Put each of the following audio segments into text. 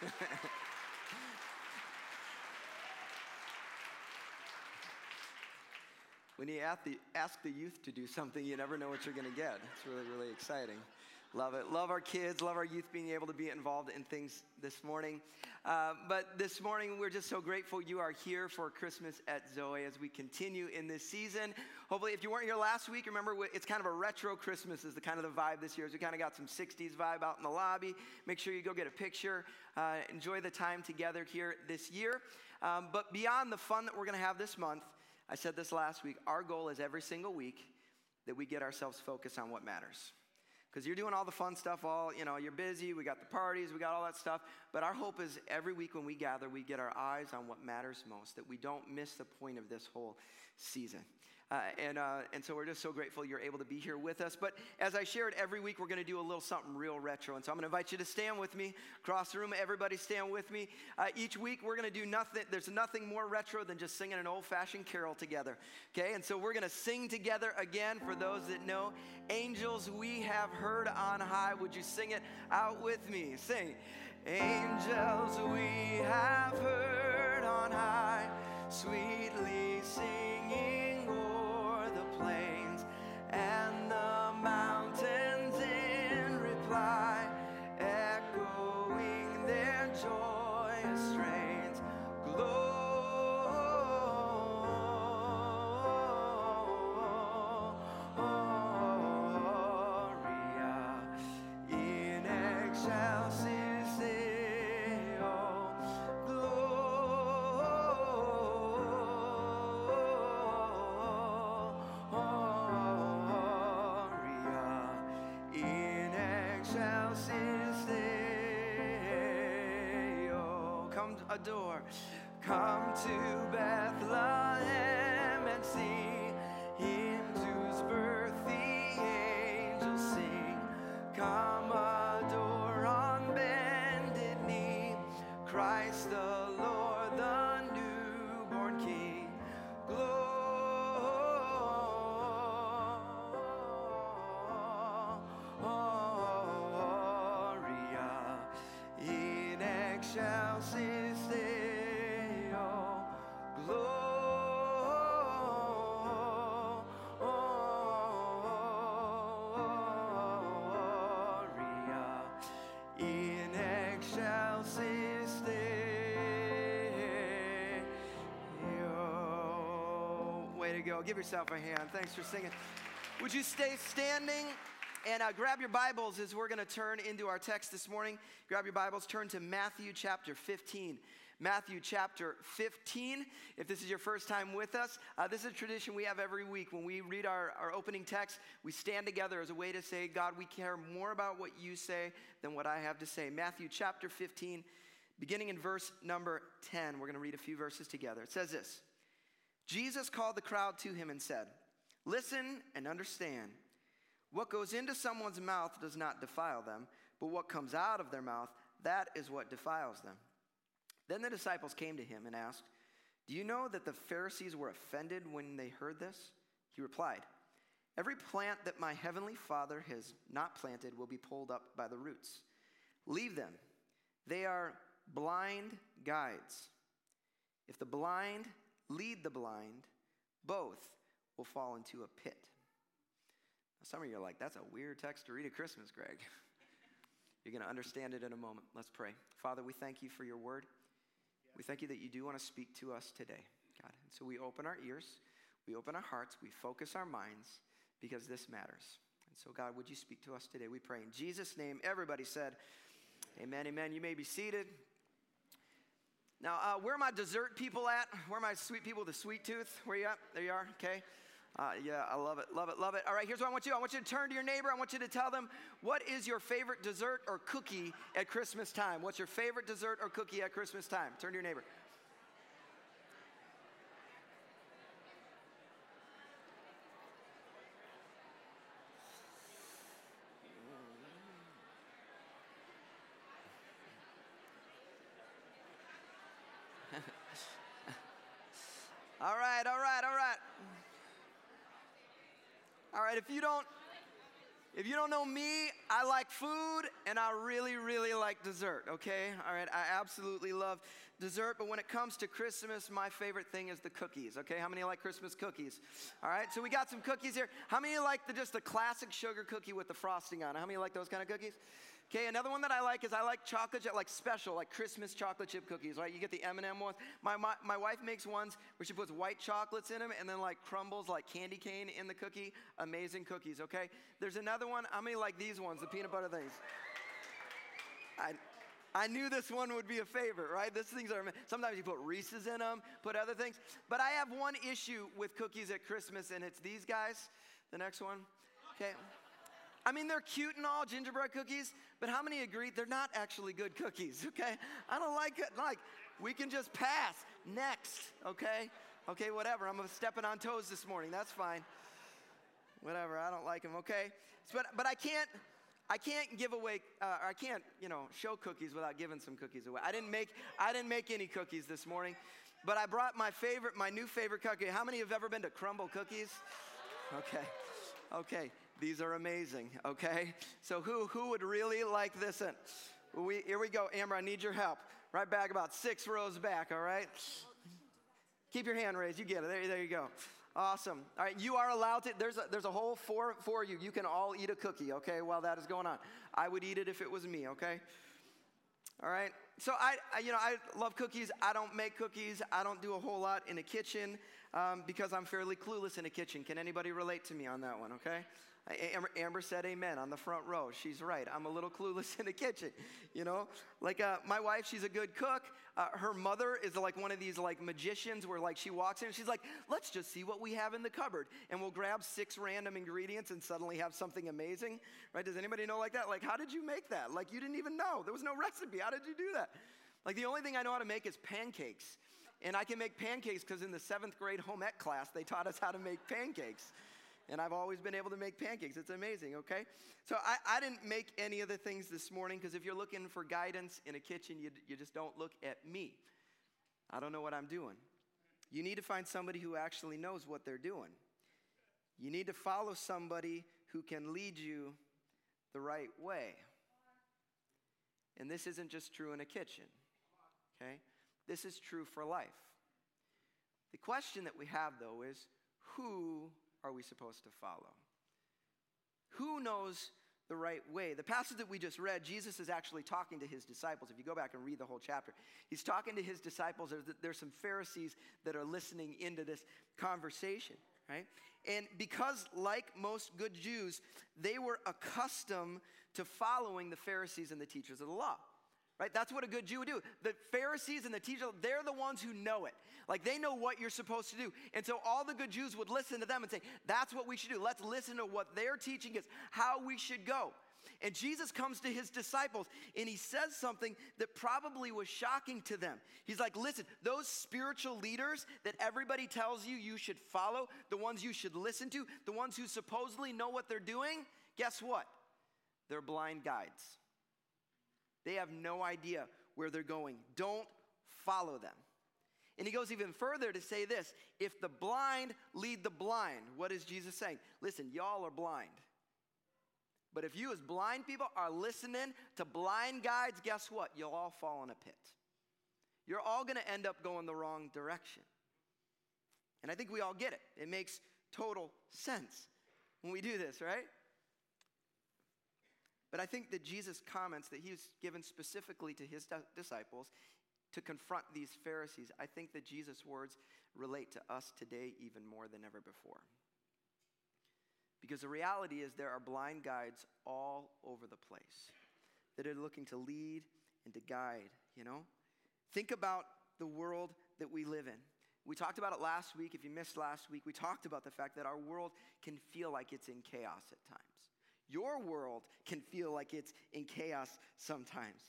when you ask the, ask the youth to do something, you never know what you're going to get. It's really, really exciting. Love it. Love our kids, love our youth being able to be involved in things this morning. Uh, but this morning, we're just so grateful you are here for Christmas at Zoe as we continue in this season. Hopefully, if you weren't here last week, remember it's kind of a retro Christmas, is the kind of the vibe this year. So we kind of got some 60s vibe out in the lobby. Make sure you go get a picture. Uh, enjoy the time together here this year. Um, but beyond the fun that we're going to have this month, I said this last week, our goal is every single week that we get ourselves focused on what matters because you're doing all the fun stuff all you know you're busy we got the parties we got all that stuff. But our hope is every week when we gather we get our eyes on what matters most that we don't miss the point of this whole season uh, and, uh, and so we're just so grateful you're able to be here with us. But as I shared, every week we're going to do a little something real retro. And so I'm going to invite you to stand with me across the room. Everybody stand with me. Uh, each week we're going to do nothing, there's nothing more retro than just singing an old fashioned carol together. Okay? And so we're going to sing together again for those that know. Angels we have heard on high. Would you sing it out with me? Sing. Angels we have heard on high, sweetly singing. Adore. Excelsis Deo. Way to go. Give yourself a hand. Thanks for singing. Would you stay standing? And uh, grab your Bibles as we're going to turn into our text this morning. Grab your Bibles, turn to Matthew chapter 15. Matthew chapter 15. If this is your first time with us, uh, this is a tradition we have every week. When we read our, our opening text, we stand together as a way to say, God, we care more about what you say than what I have to say. Matthew chapter 15, beginning in verse number 10. We're going to read a few verses together. It says this Jesus called the crowd to him and said, Listen and understand. What goes into someone's mouth does not defile them, but what comes out of their mouth, that is what defiles them. Then the disciples came to him and asked, Do you know that the Pharisees were offended when they heard this? He replied, Every plant that my heavenly Father has not planted will be pulled up by the roots. Leave them. They are blind guides. If the blind lead the blind, both will fall into a pit. Some of you are like, that's a weird text to read at Christmas, Greg. You're going to understand it in a moment. Let's pray. Father, we thank you for your word. We thank you that you do want to speak to us today, God. And so we open our ears, we open our hearts, we focus our minds because this matters. And so, God, would you speak to us today? We pray in Jesus' name. Everybody said, Amen, amen. You may be seated. Now, uh, where are my dessert people at? Where are my sweet people the sweet tooth? Where you at? There you are. Okay. Uh, yeah, I love it, love it, love it. All right, here's what I want you. I want you to turn to your neighbor. I want you to tell them what is your favorite dessert or cookie at Christmas time. What's your favorite dessert or cookie at Christmas time? Turn to your neighbor. All right, all right, all right. All right, if you don't If you don't know me, I like food and I really, really like dessert, okay? All right, I absolutely love dessert, but when it comes to Christmas, my favorite thing is the cookies, okay? How many like Christmas cookies? All right, so we got some cookies here. How many like the, just the classic sugar cookie with the frosting on? How many like those kind of cookies? Okay, another one that I like is I like chocolate chip, like special, like Christmas chocolate chip cookies, right? You get the M&M ones. My, my, my wife makes ones where she puts white chocolates in them and then like crumbles like candy cane in the cookie. Amazing cookies, okay? There's another one, how many like these ones, the peanut butter things? I, I knew this one would be a favorite, right? These things are, sometimes you put Reese's in them, put other things. But I have one issue with cookies at Christmas, and it's these guys. The next one, okay? I mean, they're cute and all, gingerbread cookies, but how many agree they're not actually good cookies, okay? I don't like it. Like, we can just pass. Next, okay? Okay, whatever. I'm stepping on toes this morning. That's fine. Whatever. I don't like them, okay? But, but I can't. I can't give away, uh, I can't, you know, show cookies without giving some cookies away. I didn't make, I didn't make any cookies this morning, but I brought my favorite, my new favorite cookie. How many have ever been to Crumbl Cookies? Okay, okay. These are amazing, okay? So who, who would really like this? And we, here we go, Amber, I need your help. Right back about six rows back, all right? Keep your hand raised, you get it, there, there you go. Awesome. All right, you are allowed to, there's a, there's a whole for, for you. You can all eat a cookie, okay, while that is going on. I would eat it if it was me, okay? All right. So I, I, you know, I love cookies. I don't make cookies. I don't do a whole lot in a kitchen um, because I'm fairly clueless in a kitchen. Can anybody relate to me on that one? Okay. Amber, Amber, said amen on the front row. She's right. I'm a little clueless in the kitchen, you know? Like uh, my wife, she's a good cook. Uh, her mother is like one of these like magicians where like she walks in and she's like, let's just see what we have in the cupboard. And we'll grab six random ingredients and suddenly have something amazing, right? Does anybody know like that? Like, how did you make that? Like, you didn't even know. There was no recipe. How did you do that? Like, the only thing I know how to make is pancakes. And I can make pancakes because in the seventh grade home ec class, they taught us how to make pancakes and I've always been able to make pancakes. It's amazing, okay? So I, I didn't make any of the things this morning because if you're looking for guidance in a kitchen, you, you just don't look at me. I don't know what I'm doing. You need to find somebody who actually knows what they're doing. You need to follow somebody who can lead you the right way. And this isn't just true in a kitchen, okay? This is true for life. The question that we have, though, is who are we supposed to follow? Who knows the right way? The passage that we just read, Jesus is actually talking to his disciples. If you go back and read the whole chapter, he's talking to his disciples. There's, there's some Pharisees that are listening into this conversation, right? And because, like most good Jews, they were accustomed to following the Pharisees and the teachers of the law right? That's what a good Jew would do. The Pharisees and the teachers, they're the ones who know it. Like they know what you're supposed to do. And so all the good Jews would listen to them and say, that's what we should do. Let's listen to what they're teaching is how we should go. And Jesus comes to his disciples and he says something that probably was shocking to them. He's like, listen, those spiritual leaders that everybody tells you you should follow, the ones you should listen to, the ones who supposedly know what they're doing, guess what? They're blind guides. They have no idea where they're going. Don't follow them. And he goes even further to say this if the blind lead the blind, what is Jesus saying? Listen, y'all are blind. But if you, as blind people, are listening to blind guides, guess what? You'll all fall in a pit. You're all to end up going the wrong direction. And I think we all get it. It makes total sense when we do this, right? But I think that Jesus' comments that he was given specifically to his disciples to confront these Pharisees, I think that Jesus' words relate to us today even more than ever before. Because the reality is, there are blind guides all over the place that are looking to lead and to guide, you know? Think about the world that we live in. We talked about it last week. If you missed last week, we talked about the fact that our world can feel like it's in chaos at times. Your world can feel like it's in chaos sometimes.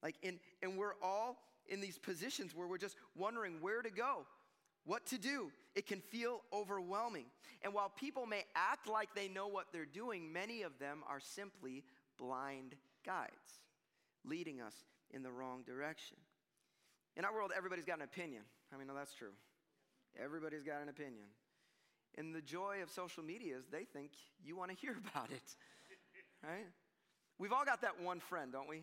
Like, in, and we're all in these positions where we're just wondering where to go, what to do. It can feel overwhelming. And while people may act like they know what they're doing, many of them are simply blind guides, leading us in the wrong direction. In our world, everybody's got an opinion. I mean, no, that's true. Everybody's got an opinion. And the joy of social media is they think you want to hear about it. right? We've all got that one friend, don't we?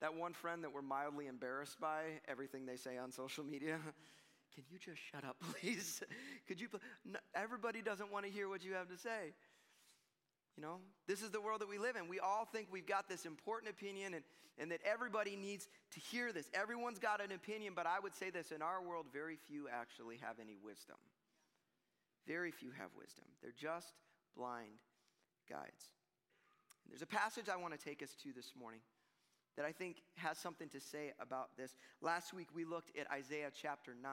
That one friend that we're mildly embarrassed by everything they say on social media. Can you just shut up, please? Could you? No, everybody doesn't want to hear what you have to say. You know, this is the world that we live in. We all think we've got this important opinion and, and that everybody needs to hear this. Everyone's got an opinion, but I would say this in our world, very few actually have any wisdom. Very few have wisdom. They're just blind guides. And there's a passage I want to take us to this morning that I think has something to say about this. Last week we looked at Isaiah chapter 9,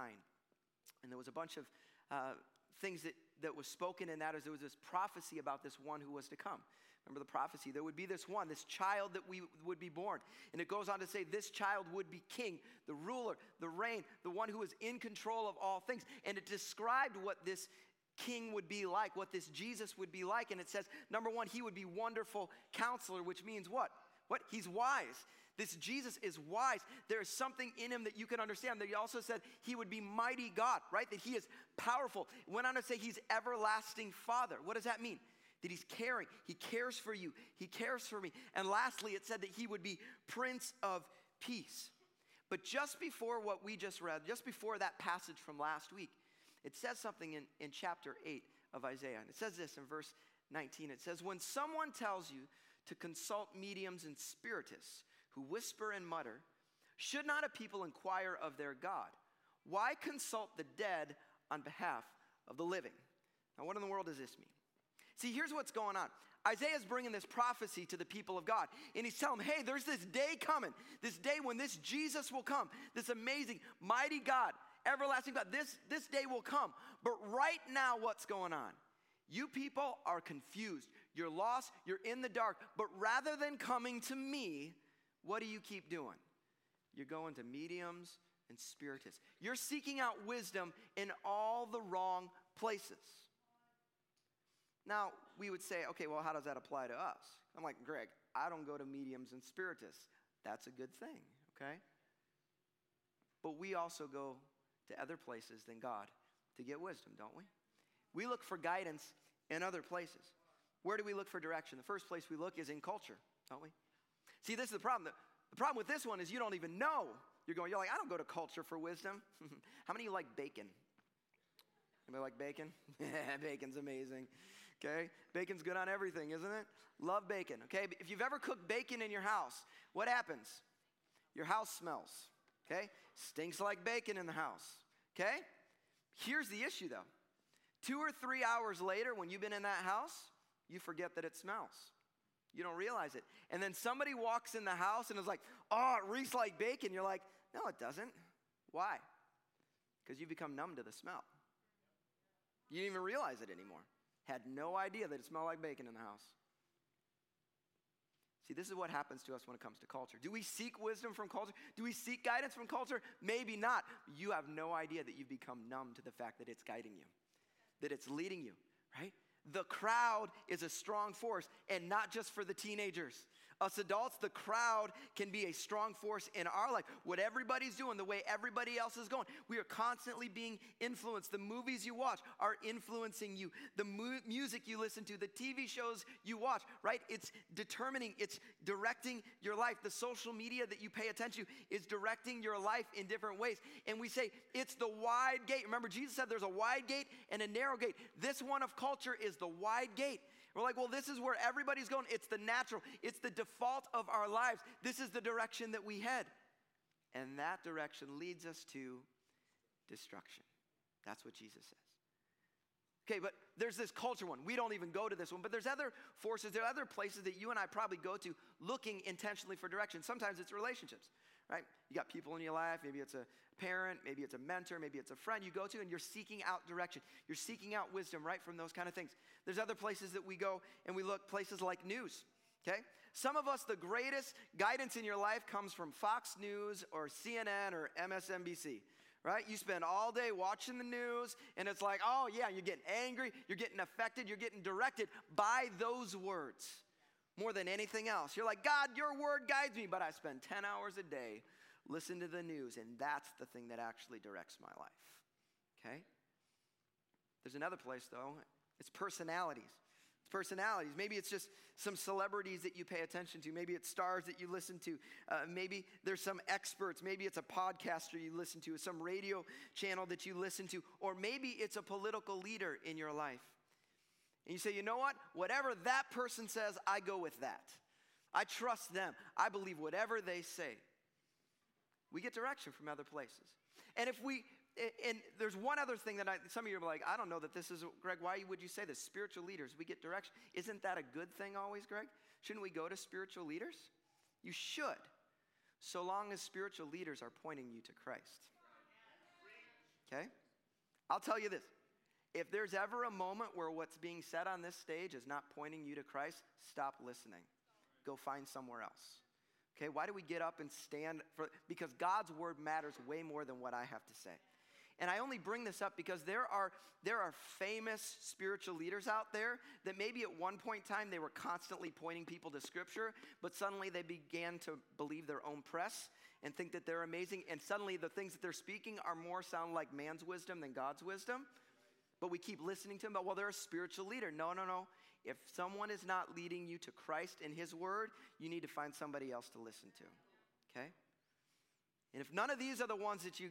and there was a bunch of uh, things that, that was spoken in that as there was this prophecy about this one who was to come. Remember the prophecy? There would be this one, this child that we would be born. And it goes on to say this child would be king, the ruler, the reign, the one who is in control of all things. And it described what this king would be like, what this Jesus would be like. And it says, number one, he would be wonderful counselor, which means what? What? He's wise. This Jesus is wise. There is something in him that you can understand. That he also said he would be mighty God, right? That he is powerful. went on to say he's everlasting Father. What does that mean? That he's caring. He cares for you. He cares for me. And lastly, it said that he would be Prince of Peace. But just before what we just read, just before that passage from last week, it says something in, in chapter 8 of Isaiah. And it says this in verse 19. It says, When someone tells you to consult mediums and spiritists who whisper and mutter, should not a people inquire of their God? Why consult the dead on behalf of the living? Now, what in the world does this mean? See, here's what's going on. Isaiah's bringing this prophecy to the people of God, and he's telling them, hey, there's this day coming, this day when this Jesus will come, this amazing, mighty God, everlasting God. This, this day will come. But right now, what's going on? You people are confused. You're lost. You're in the dark. But rather than coming to me, what do you keep doing? You're going to mediums and spiritists. You're seeking out wisdom in all the wrong places. Now, we would say, okay, well, how does that apply to us? I'm like, Greg, I don't go to mediums and spiritists. That's a good thing, okay? But we also go to other places than God to get wisdom, don't we? We look for guidance in other places. Where do we look for direction? The first place we look is in culture, don't we? See, this is the problem. The, problem with this one is you don't even know. You're going, you're like, I don't go to culture for wisdom. How many of you like bacon? Anybody like bacon? Bacon's amazing. Okay? Bacon's good on everything, isn't it? Love bacon. Okay? If you've ever cooked bacon in your house, what happens? Your house smells. Okay? Stinks like bacon in the house. Okay? Here's the issue though. Two or three hours later, when you've been in that house, you forget that it smells. You don't realize it. And then somebody walks in the house and is like, oh, it reeks like bacon. You're like, no, it doesn't. Why? Because you become numb to the smell. You didn't even realize it anymore. Had no idea that it smelled like bacon in the house. See, this is what happens to us when it comes to culture. Do we seek wisdom from culture? Do we seek guidance from culture? Maybe not. You have no idea that you've become numb to the fact that it's guiding you, that it's leading you, right? The crowd is a strong force, and not just for the teenagers. Us adults, the crowd can be a strong force in our life. What everybody's doing, the way everybody else is going, we are constantly being influenced. The movies you watch are influencing you. The mu- music you listen to, the TV shows you watch, right? It's determining, it's directing your life. The social media that you pay attention to is directing your life in different ways. And we say it's the wide gate. Remember, Jesus said there's a wide gate and a narrow gate. This one of culture is the wide gate. We're like, well, this is where everybody's going. It's the natural, it's the default of our lives. This is the direction that we head. And that direction leads us to destruction. That's what Jesus says. Okay, but there's this culture one. We don't even go to this one, but there's other forces, there are other places that you and I probably go to looking intentionally for direction. Sometimes it's relationships, right? You got people in your life, maybe it's a parent, maybe it's a mentor, maybe it's a friend you go to, and you're seeking out direction. You're seeking out wisdom, right, from those kind of things. There's other places that we go and we look, places like news, okay? Some of us, the greatest guidance in your life comes from Fox News or CNN or MSNBC right? You spend all day watching the news, and it's like, oh, yeah, you're getting angry, you're getting affected, you're getting directed by those words more than anything else. You're like, God, your word guides me, but I spend 10 hours a day listening to the news, and that's the thing that actually directs my life, okay? There's another place, though, it's personalities. It's personalities. Maybe it's just some celebrities that you pay attention to. Maybe it's stars that you listen to. Uh, maybe there's some experts. Maybe it's a podcaster you listen to, some radio channel that you listen to, or maybe it's a political leader in your life. And you say, you know what? Whatever that person says, I go with that. I trust them. I believe whatever they say. We get direction from other places. And if we, and there's one other thing that I, some of you are like, I don't know that this is, Greg, why would you say this? Spiritual leaders, we get direction. Isn't that a good thing always, Greg? Shouldn't we go to spiritual leaders? You should, so long as spiritual leaders are pointing you to Christ. Okay? I'll tell you this. If there's ever a moment where what's being said on this stage is not pointing you to Christ, stop listening. Go find somewhere else. Okay, why do we get up and stand for because God's word matters way more than what I have to say. And I only bring this up because there are, there are famous spiritual leaders out there that maybe at one point in time they were constantly pointing people to scripture, but suddenly they began to believe their own press and think that they're amazing. And suddenly the things that they're speaking are more sound like man's wisdom than God's wisdom. But we keep listening to them, but well, they're a spiritual leader. No, no, no. If someone is not leading you to Christ and His Word, you need to find somebody else to listen to. Okay? And if none of these are the ones that you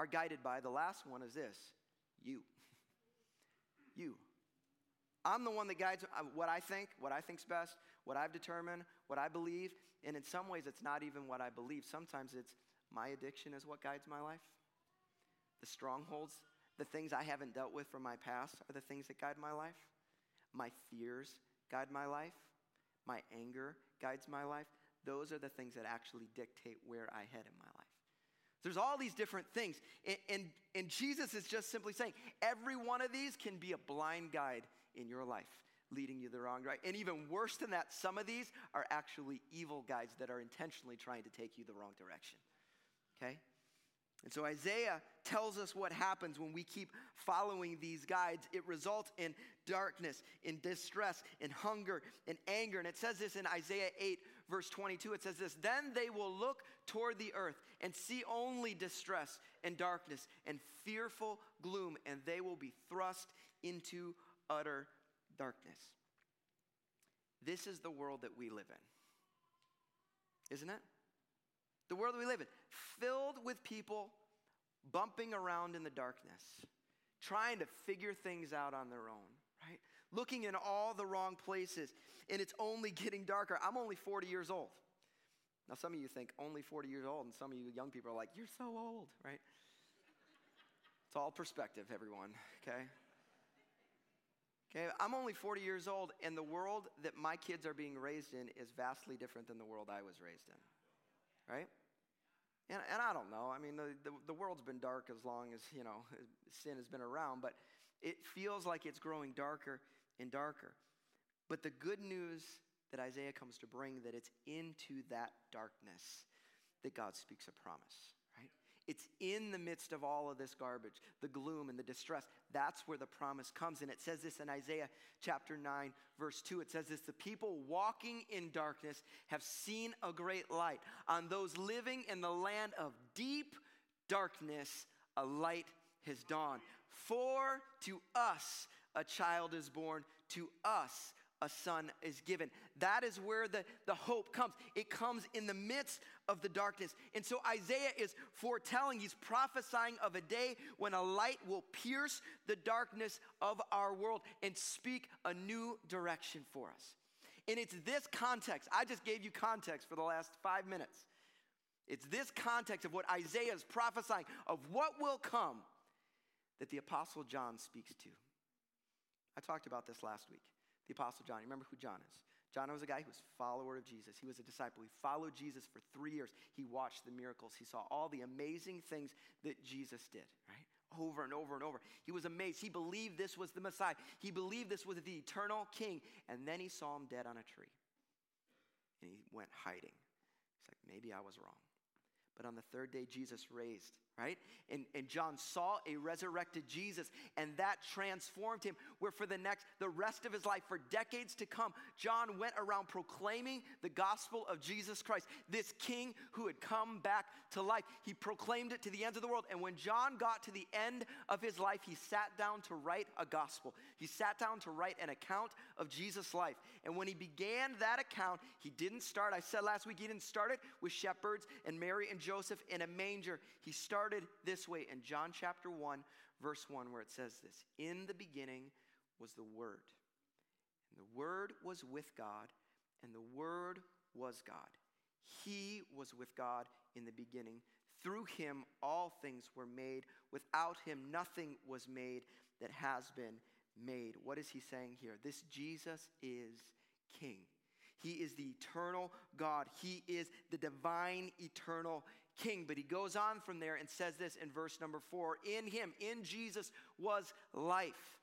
are guided by. The last one is this you. you. I'm the one that guides uh, what I think, what I think's best, what I've determined, what I believe. And in some ways, it's not even what I believe. Sometimes it's my addiction is what guides my life. The strongholds, the things I haven't dealt with from my past are the things that guide my life. My fears guide my life. My anger guides my life. Those are the things that actually dictate where I head in my life. There's all these different things. And, and, and, Jesus is just simply saying every one of these can be a blind guide in your life, leading you the wrong way. And even worse than that, some of these are actually evil guides that are intentionally trying to take you the wrong direction. Okay? And so Isaiah tells us what happens when we keep following these guides. It results in darkness, in distress, in hunger, in anger. And it says this in Isaiah 8, verse 22. It says this Then they will look toward the earth and see only distress and darkness and fearful gloom, and they will be thrust into utter darkness. This is the world that we live in, isn't it? The world that we live in, filled with people bumping around in the darkness, trying to figure things out on their own, right? Looking in all the wrong places, and it's only getting darker. I'm only 40 years old. Now, some of you think only 40 years old, and some of you young people are like, you're so old, right? It's all perspective, everyone, okay? Okay, I'm only 40 years old, and the world that my kids are being raised in is vastly different than the world I was raised in, right? And, and I don't know. I mean, the, the, the world's been dark as long as, you know, sin has been around, but it feels like it's growing darker and darker. But the good news that Isaiah comes to bring that it's into that darkness that God speaks a promise? It's in the midst of all of this garbage, the gloom and the distress. That's where the promise comes. And it says this in Isaiah chapter 9, verse 2. It says this The people walking in darkness have seen a great light. On those living in the land of deep darkness, a light has dawned. For to us a child is born, to us a son is given. That is where the, the hope comes. It comes in the midst of the darkness. And so Isaiah is foretelling, he's prophesying of a day when a light will pierce the darkness of our world and speak a new direction for us. And it's this context, I just gave you context for the last five minutes. It's this context of what Isaiah is prophesying of what will come that the Apostle John speaks to. I talked about this last week the Apostle John. You remember who John is? John was a guy who was a follower of Jesus. He was a disciple. He followed Jesus for three years. He watched the miracles. He saw all the amazing things that Jesus did, right? Over and over and over. He was amazed. He believed this was the Messiah. He believed this was the eternal king. And then he saw him dead on a tree. And he went hiding. He's like, maybe I was wrong. but on the third day, Jesus raised right? And, and John saw a resurrected Jesus, and that transformed him. Where for the next, the rest of his life, for decades to come, John went around proclaiming the gospel of Jesus Christ, this king who had come back to life. He proclaimed it to the ends of the world. And when John got to the end of his life, he sat down to write a gospel. He sat down to write an account of Jesus' life. And when he began that account, he didn't start, I said last week, he didn't start it with shepherds and Mary and Joseph in a manger. He started started this way in John chapter 1, verse 1, where it says this In the beginning was the Word, and the Word was with God, and the Word was God. He was with God in the beginning. Through him, all things were made. Without him, nothing was made that has been made. What is he saying here? This Jesus is King. He is the eternal God. He is the divine, eternal king. But he goes on from there and says this in verse number four In him, in Jesus, was life.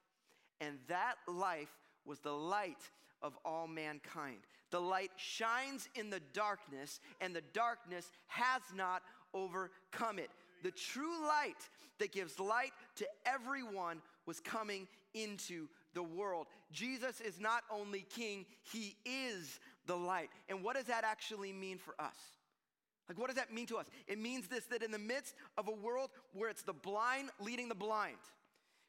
And that life was the light of all mankind. The light shines in the darkness, and the darkness has not overcome it. The true light that gives light to everyone was coming into the world. Jesus is not only king, he is the light. And what does that actually mean for us? Like, what does that mean to us? It means this that in the midst of a world where it's the blind leading the blind,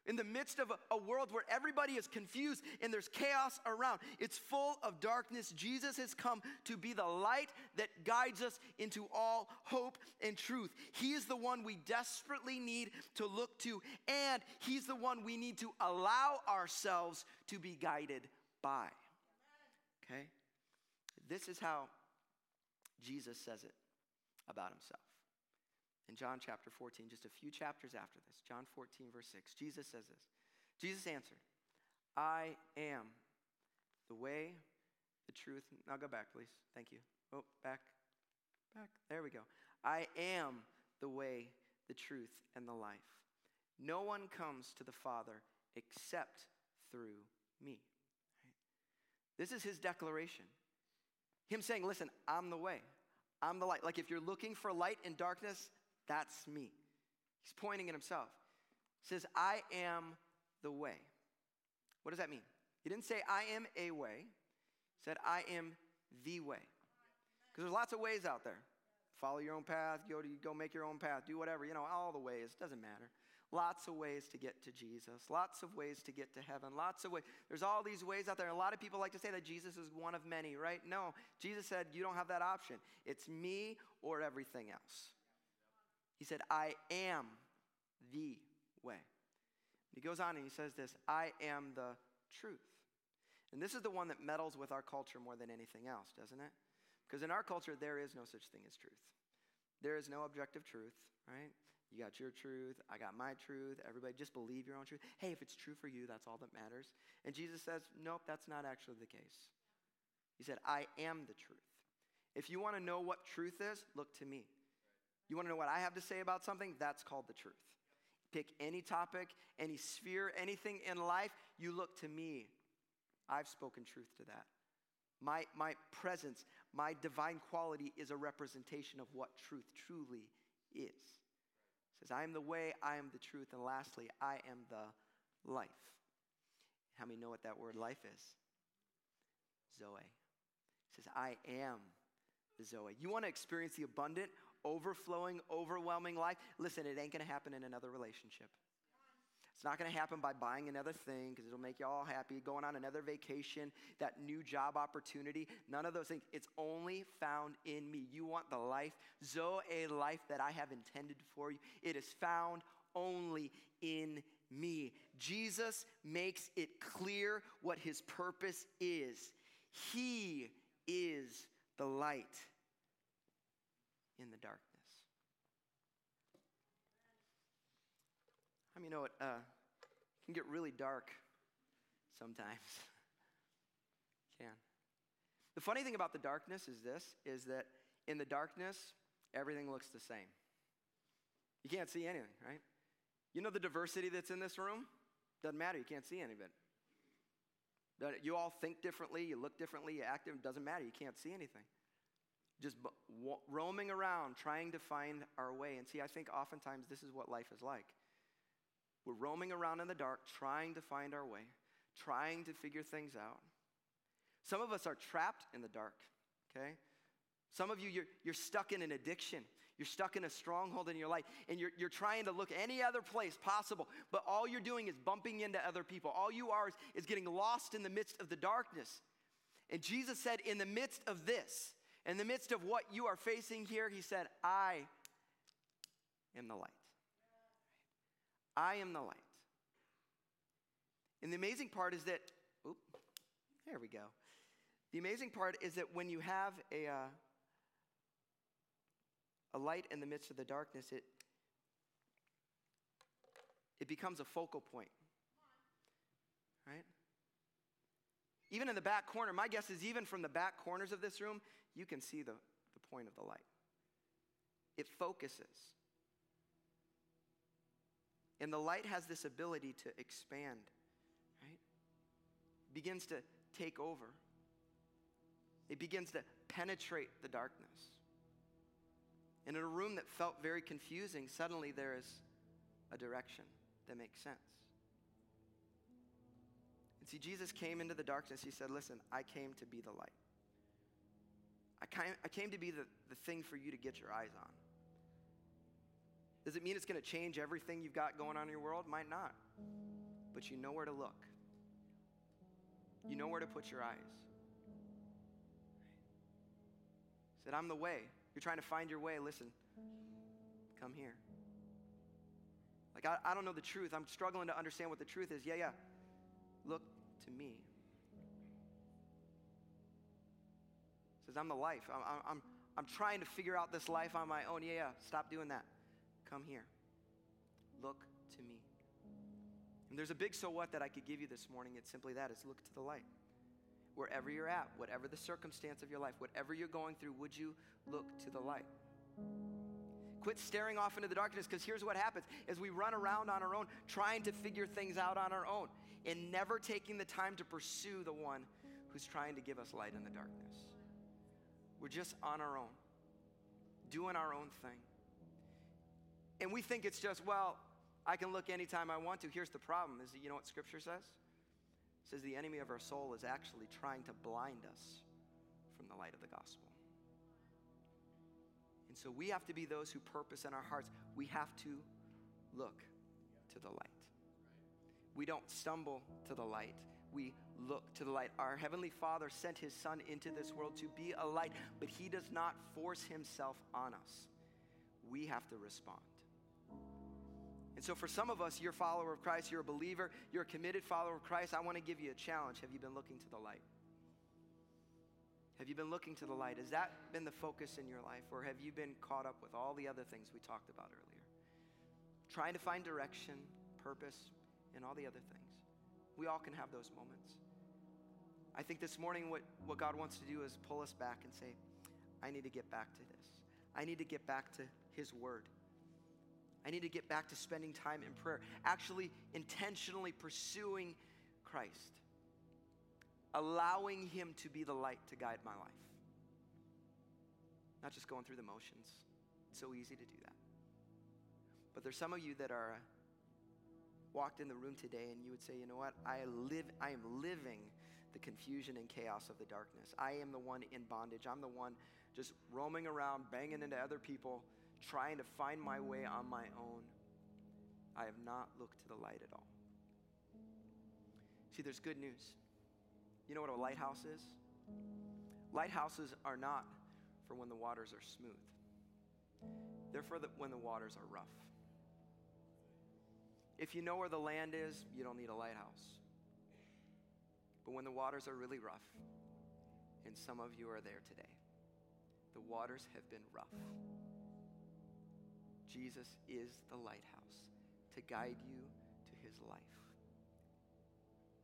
in the midst of a, world where everybody is confused and there's chaos around, it's full of darkness. Jesus has come to be the light that guides us into all hope and truth. He is the one we desperately need to look to, and He's the one we need to allow ourselves to be guided by. Okay? This is how Jesus says it about himself. In John chapter 14, just a few chapters after this, John 14, verse 6, Jesus says this Jesus answered, I am the way, the truth. Now go back, please. Thank you. Oh, back, back. There we go. I am the way, the truth, and the life. No one comes to the Father except through me. This is his declaration. Him saying, Listen, I'm the way. I'm the light. Like if you're looking for light in darkness, that's me. He's pointing at himself. He says, I am the way. What does that mean? He didn't say, I am a way. He said, I am the way. Because there's lots of ways out there. Follow your own path, go, to, go make your own path, do whatever, you know, all the ways, doesn't matter. Lots of ways to get to Jesus, lots of ways to get to heaven, lots of ways. There's all these ways out there. A lot of people like to say that Jesus is one of many, right? No, Jesus said, You don't have that option. It's me or everything else. He said, I am the way. He goes on and he says this I am the truth. And this is the one that meddles with our culture more than anything else, doesn't it? Because in our culture, there is no such thing as truth. There is no objective truth, right? You got your truth, I got my truth. Everybody just believe your own truth. Hey, if it's true for you, that's all that matters. And Jesus says, Nope, that's not actually the case. He said, I am the truth. If you want to know what truth is, look to me. You want to know what I have to say about something? That's called the truth. Pick any topic, any sphere, anything in life, you look to me. I've spoken truth to that. My, my presence, my divine quality is a representation of what truth truly is says, I am the way, I am the truth, and lastly, I am the life. How many know what that word life is? Zoe. He says, I am the Zoe. You want to experience the abundant, overflowing, overwhelming life? Listen, it ain't going to happen in another relationship. It's not going to happen by buying another thing because it'll make you all happy, going on another vacation, that new job opportunity. None of those things. It's only found in me. You want the life, Zoe a life that I have intended for you. It is found only in me. Jesus makes it clear what his purpose is. He is the light in the darkness. I mean, you know it uh, can get really dark sometimes. can. The funny thing about the darkness is this: is that in the darkness, everything looks the same. You can't see anything, right? You know the diversity that's in this room? Doesn't matter. You can't see any of it. You all think differently, you look differently, you act different. Doesn't matter. You can't see anything. just roaming around trying to find our way. And see, I think oftentimes this is what life is like. We're roaming around in the dark, trying to find our way, trying to figure things out. Some of us are trapped in the dark, okay? Some of you, you're, you're stuck in an addiction. You're stuck in a stronghold in your life, and you're, you're trying to look any other place possible, but all you're doing is bumping into other people. All you are is, is getting lost in the midst of the darkness. And Jesus said, in the midst of this, in the midst of what you are facing here, He said, I am the light. I am the light. And the amazing part is that, oop, there we go. The amazing part is that when you have a, uh, a light in the midst of the darkness, it, it becomes a focal point. Right? Even in the back corner, my guess is even from the back corners of this room, you can see the, the point of the light. It focuses. And the light has this ability to expand, right? begins to take over. It begins to penetrate the darkness. And in a room that felt very confusing, suddenly there is a direction that makes sense. And see, Jesus came into the darkness. He said, Listen, I came to be the light. I came, I came to be the, the thing for you to get your eyes on. Does it mean it's going to change everything you've got going on in your world? Might not. But you know where to look, you know where to put your eyes. He said, I'm the way. You're trying to find your way, listen, come here. Like, I, I don't know the truth. I'm struggling to understand what the truth is. Yeah, yeah. Look to me. Says, I'm the life. I'm, I'm, I'm trying to figure out this life on my own. Yeah, yeah. Stop doing that. Come here. Look to me. And there's a big so what that I could give you this morning. It's simply that it's look to the light wherever you're at, whatever the circumstance of your life, whatever you're going through, would you look to the light? Quit staring off into the darkness because here's what happens as we run around on our own trying to figure things out on our own and never taking the time to pursue the one who's trying to give us light in the darkness. We're just on our own, doing our own thing. And we think it's just, well, I can look anytime I want to. Here's the problem is you know what scripture says? It says the enemy of our soul is actually trying to blind us from the light of the gospel. And so we have to be those who purpose in our hearts. We have to look to the light. We don't stumble to the light. We look to the light. Our Heavenly Father sent His Son into this world to be a light, but He does not force Himself on us. We have to respond. And so, for some of us, you're a follower of Christ, you're a believer, you're a committed follower of Christ. I want to give you a challenge. Have you been looking to the light? Have you been looking to the light? Has that been the focus in your life? Or have you been caught up with all the other things we talked about earlier? Trying to find direction, purpose, and all the other things. We all can have those moments. I think this morning, what, what God wants to do is pull us back and say, I need to get back to this. I need to get back to His Word. I need to get back to spending time in prayer, actually intentionally pursuing Christ, allowing Him to be the light to guide my life. Not just going through the motions. It's so easy to do that. But there's some of you that are uh, walked in the room today and you would say, you know what? I live I am living the confusion and chaos of the darkness. I am the one in bondage. I'm the one just roaming around, banging into other people trying to find my way on my own, I have not looked to the light at all. See, there's good news. You know what a lighthouse is? Lighthouses are not for when the waters are smooth, they're for the, when the waters are rough. If you know where the land is, you don't need a lighthouse. But when the waters are really rough, and some of you are there today, the waters have been rough. Jesus is the lighthouse to guide you to his life.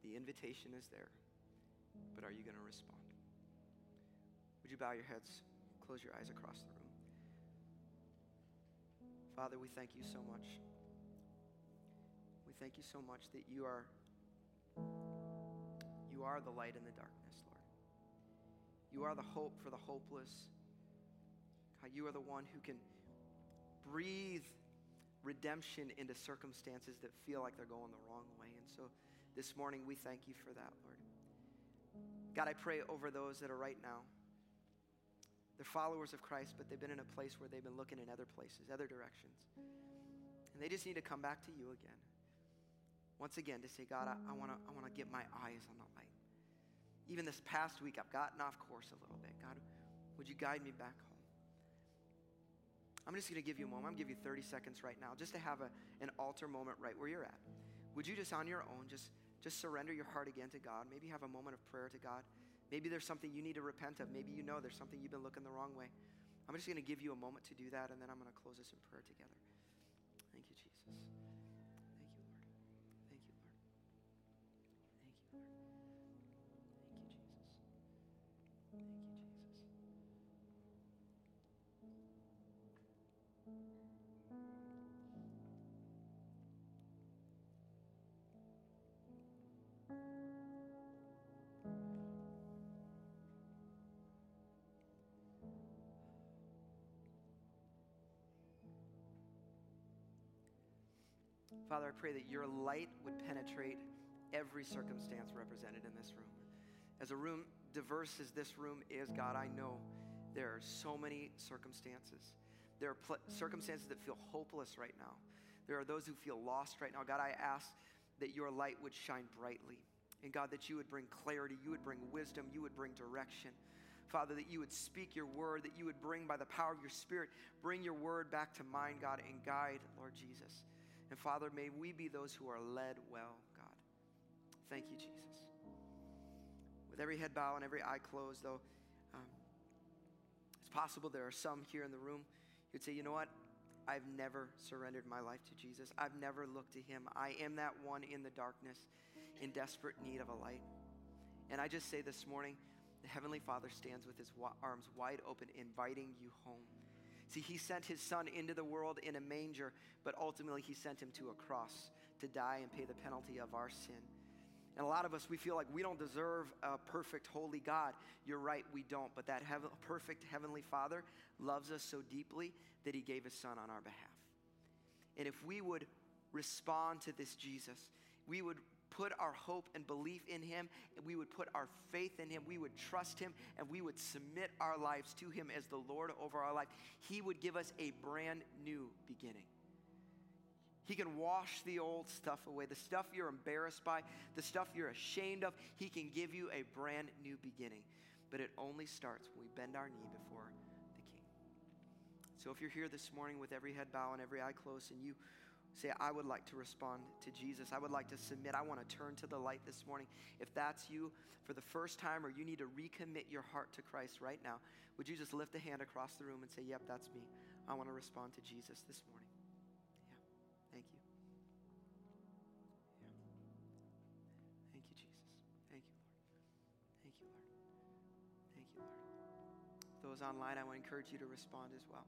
The invitation is there, but are you going to respond? Would you bow your heads, close your eyes across the room? Father, we thank you so much. We thank you so much that you are you are the light in the darkness, Lord. You are the hope for the hopeless. how you are the one who can breathe redemption into circumstances that feel like they're going the wrong way. And so this morning, we thank you for that, Lord. God, I pray over those that are right now. They're followers of Christ, but they've been in a place where they've been looking in other places, other directions. And they just need to come back to you again. Once again, to say, God, I, I want to I wanna get my eyes on the light. Even this past week, I've gotten off course a little bit. God, would you guide me back home? I'm just going to give you a moment. I'm going to give you 30 seconds right now just to have a, an altar moment right where you're at. Would you just on your own just just surrender your heart again to God. Maybe have a moment of prayer to God. Maybe there's something you need to repent of. Maybe you know there's something you've been looking the wrong way. I'm just going to give you a moment to do that, and then I'm going to close this in prayer together. Father, I pray that your light would penetrate every circumstance represented in this room. As a room diverse as this room is, God, I know there are so many circumstances. There are pl- circumstances that feel hopeless right now. There are those who feel lost right now. God, I ask that your light would shine brightly. And God, that you would bring clarity, you would bring wisdom, you would bring direction. Father, that you would speak your word, that you would bring by the power of your spirit, bring your word back to mind, God, and guide, Lord Jesus. And Father, may we be those who are led well, God. Thank you, Jesus. With every head bow and every eye closed, though, um, it's possible there are some here in the room who'd say, you know what? I've never surrendered my life to Jesus. I've never looked to him. I am that one in the darkness in desperate need of a light. And I just say this morning, the Heavenly Father stands with his arms wide open, inviting you home. See, he sent his son into the world in a manger, but ultimately he sent him to a cross to die and pay the penalty of our sin. And a lot of us, we feel like we don't deserve a perfect, holy God. You're right, we don't. But that perfect Heavenly Father loves us so deeply that He gave His Son on our behalf. And if we would respond to this Jesus, we would put our hope and belief in Him, we would put our faith in Him, we would trust Him, and we would submit our lives to Him as the Lord over our life, He would give us a brand new beginning. He can wash the old stuff away, the stuff you're embarrassed by, the stuff you're ashamed of. He can give you a brand new beginning. But it only starts when we bend our knee before the King. So if you're here this morning with every head bow and every eye closed, and you say, I would like to respond to Jesus. I would like to submit. I want to turn to the light this morning. If that's you for the first time or you need to recommit your heart to Christ right now, would you just lift a hand across the room and say, Yep, that's me. I want to respond to Jesus this morning. Yeah. Thank you. Yeah. Thank you, Jesus. Thank you, Lord. Thank you, Lord. Thank you, Lord. Those online, I to encourage you to respond as well.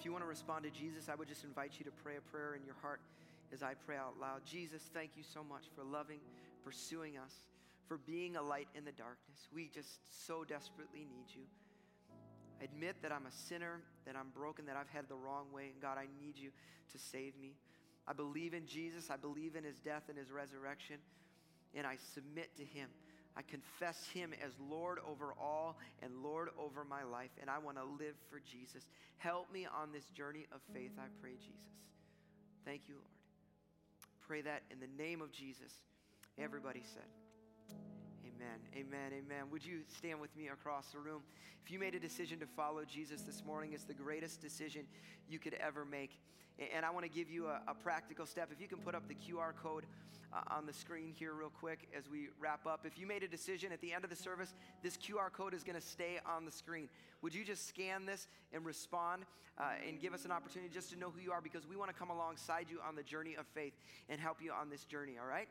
If you want to respond to Jesus, I would just invite you to pray a prayer in your heart as I pray out loud. Jesus, thank you so much for loving, pursuing us, for being a light in the darkness. We just so desperately need you. I admit that I'm a sinner, that I'm broken, that I've had the wrong way, and God, I need you to save me. I believe in Jesus, I believe in his death and his resurrection, and I submit to him. I confess Him as Lord over all and Lord over my life, and I want to live for Jesus. Help me on this journey of faith, I pray, Jesus. Thank you, Lord. Pray that in the name of Jesus. Everybody said, Amen, amen, amen. Would you stand with me across the room? If you made a decision to follow Jesus this morning, it's the greatest decision you could ever make. And I want to give you a, a practical step. If you can put up the QR code uh, on the screen here, real quick, as we wrap up. If you made a decision at the end of the service, this QR code is going to stay on the screen. Would you just scan this and respond uh, and give us an opportunity just to know who you are because we want to come alongside you on the journey of faith and help you on this journey, all right?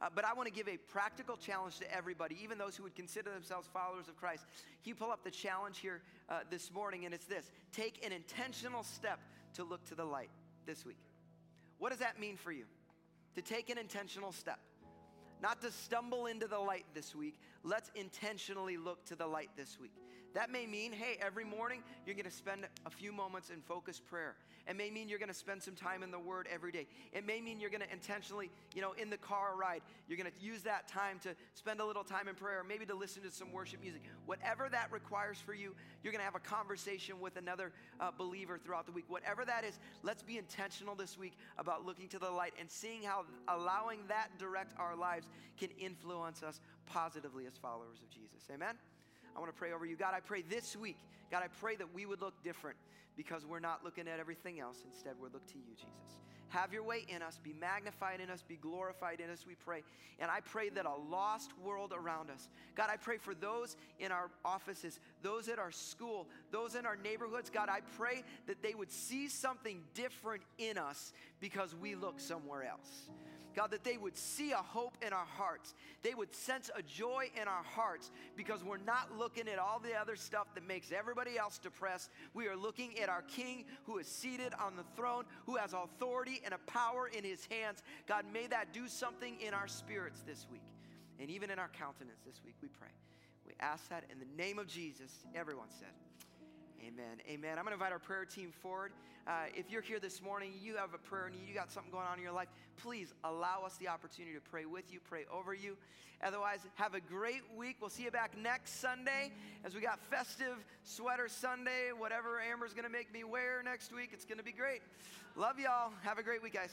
Uh, but I want to give a practical challenge to everybody, even those who would consider themselves followers of Christ. You pull up the challenge here uh, this morning? And it's this take an intentional step to look to the light this week. What does that mean for you? To take an intentional step. Not to stumble into the light this week. Let's intentionally look to the light this week. That may mean, hey, every morning you're going to spend a few moments in focused prayer. It may mean you're going to spend some time in the Word every day. It may mean you're going to intentionally, you know, in the car ride, you're going to use that time to spend a little time in prayer, maybe to listen to some worship music. Whatever that requires for you, you're going to have a conversation with another uh, believer throughout the week. Whatever that is, let's be intentional this week about looking to the light and seeing how allowing that direct our lives can influence us positively as followers of Jesus. Amen? I want to pray over you. God, I pray this week, God, I pray that we would look different because we're not looking at everything else. Instead, we're looking to you, Jesus. Have your way in us, be magnified in us, be glorified in us, we pray. And I pray that a lost world around us, God, I pray for those in our offices, those at our school, those in our neighborhoods, God, I pray that they would see something different in us because we look somewhere else. God, that they would see a hope in our hearts. They would sense a joy in our hearts because we're not looking at all the other stuff that makes everybody else depressed. We are looking at our King who is seated on the throne, who has authority and a power in his hands. God, may that do something in our spirits this week and even in our countenance this week, we pray. We ask that in the name of Jesus. Everyone said, Amen. Amen. I'm going to invite our prayer team forward. Uh, if you're here this morning, you have a prayer need, you got something going on in your life, please allow us the opportunity to pray with you, pray over you. Otherwise, have a great week. We'll see you back next Sunday as we got festive sweater Sunday, whatever Amber's going to make me wear next week. It's going to be great. Love y'all. Have a great week, guys.